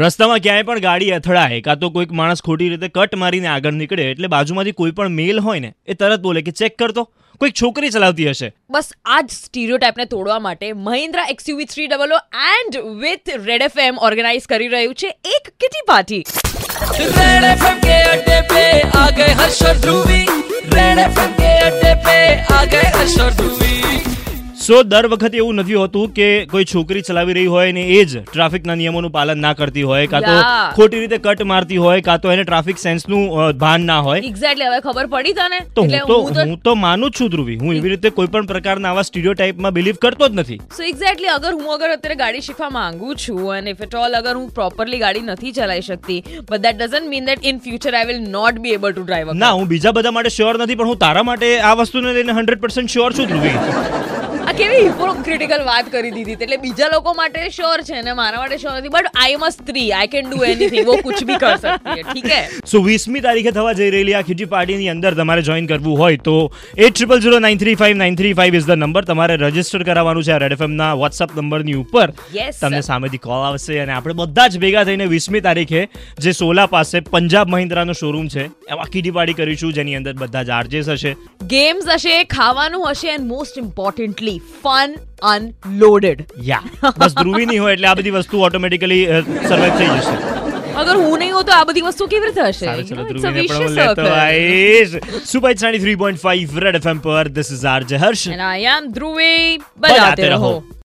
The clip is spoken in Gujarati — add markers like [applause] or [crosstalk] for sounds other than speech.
રસ્તામાં ક્યાંય પણ ગાડી અથડાય કાં તો કોઈક માણસ ખોટી રીતે કટ મારીને આગળ નીકળે એટલે બાજુમાંથી કોઈ પણ મેલ હોય ને એ તરત બોલે કે ચેક કરતો કોઈક છોકરી ચલાવતી હશે. બસ આ જ સ્ટીરિયોટાઇપને તોડવા માટે Mahindra XUV three double and with Red F M organise કરી રહ્યું છે એક kitty party. Red F M કે અડ્ડે પે આ ગયે Harsh Dhruvi Red F M કે અડ્ડે પે આ ગયે હર્ષ ધ્રુવી સો દર વખતે એવું નથી હોતું કે કોઈ છોકરી ચલાવી રહી હોય ને એ જ ટ્રાફિકના નિયમોનું પાલન ના કરતી હોય કાં તો ખોટી રીતે કટ મારતી હોય કાં તો એને ટ્રાફિક સેન્સનું ભાન ના હોય. એક્ઝેક્ટલી હવે ખબર પડી તને? તો હું તો હું તો માનું છું ધ્રુવી. હું એવી રીતે કોઈ પણ પ્રકારના આવા સ્ટીરિયોટાઇપમાં બિલીવ કરતો જ નથી. સો એક્ઝેક્ટલી અગર હું અગર અત્યારે ગાડી શીખવા માંગુ છું અને ઇફ એટ ઓલ અગર હું પ્રોપરલી ગાડી નથી ચલાવી શકતી but that doesn't mean that in future I will not be able to drive ના હું બીજા બધા માટે શ્યોર નથી પણ હું તારા માટે આ વસ્તુને લઈને હંડ્રેડ પર્સન્ટ શ્યોર છું ધ્રુવી. કેવી હિપોક્રિટિકલ વાત કરી દીધી એટલે બીજા લોકો માટે શ્યોર છે ને મારા માટે શ્યોર નથી. બટ આઈ એમ અ સ્ત્રી આઈ કેન ડુ એનીથિંગ વો કુછ ભી કર સકતી હે. ઠીક હે? સો [laughs] વીસમી તારીખે થવા જઈ રહેલી આ ખીજી પાર્ટીની અંદર તમારે જોઈન કરવું હોય તો at triple zero nine three five nine three five is the number તમારે રજિસ્ટર કરાવવાનું છે આ રેડ એફએમના WhatsApp નંબરની ઉપર. તમને સામેથી કોલ આવશે અને આપણે બધા જ ભેગા થઈને વીસમી તારીખે જે સોલા પાસે પંજાબ મહિન્દ્રાનો શોરૂમ છે એમાં ખીજી પાર્ટી કરીશું જેની અંદર બધા જ આરજેસ હશે. ગેમ્સ હશે ખાવાનું હશે and most importantly fun unloaded યા બસ ધ્રુવી નહીં હોય એટલે આ બધી વસ્તુ ઓટોમેટિકલી સર્વાઈવ થઈ જશે. અગર હું નહીં હોઉં તો આ બધી વસ્તુ કેવી રીતે હશે? ચલો ધ્રુવીને પણ લેતો. સુપર થ્રી રેડ એફએમ પર. દિસ ઇઝ આર જે હર્ષ And I am Dhruvi. બજાતે. રહો.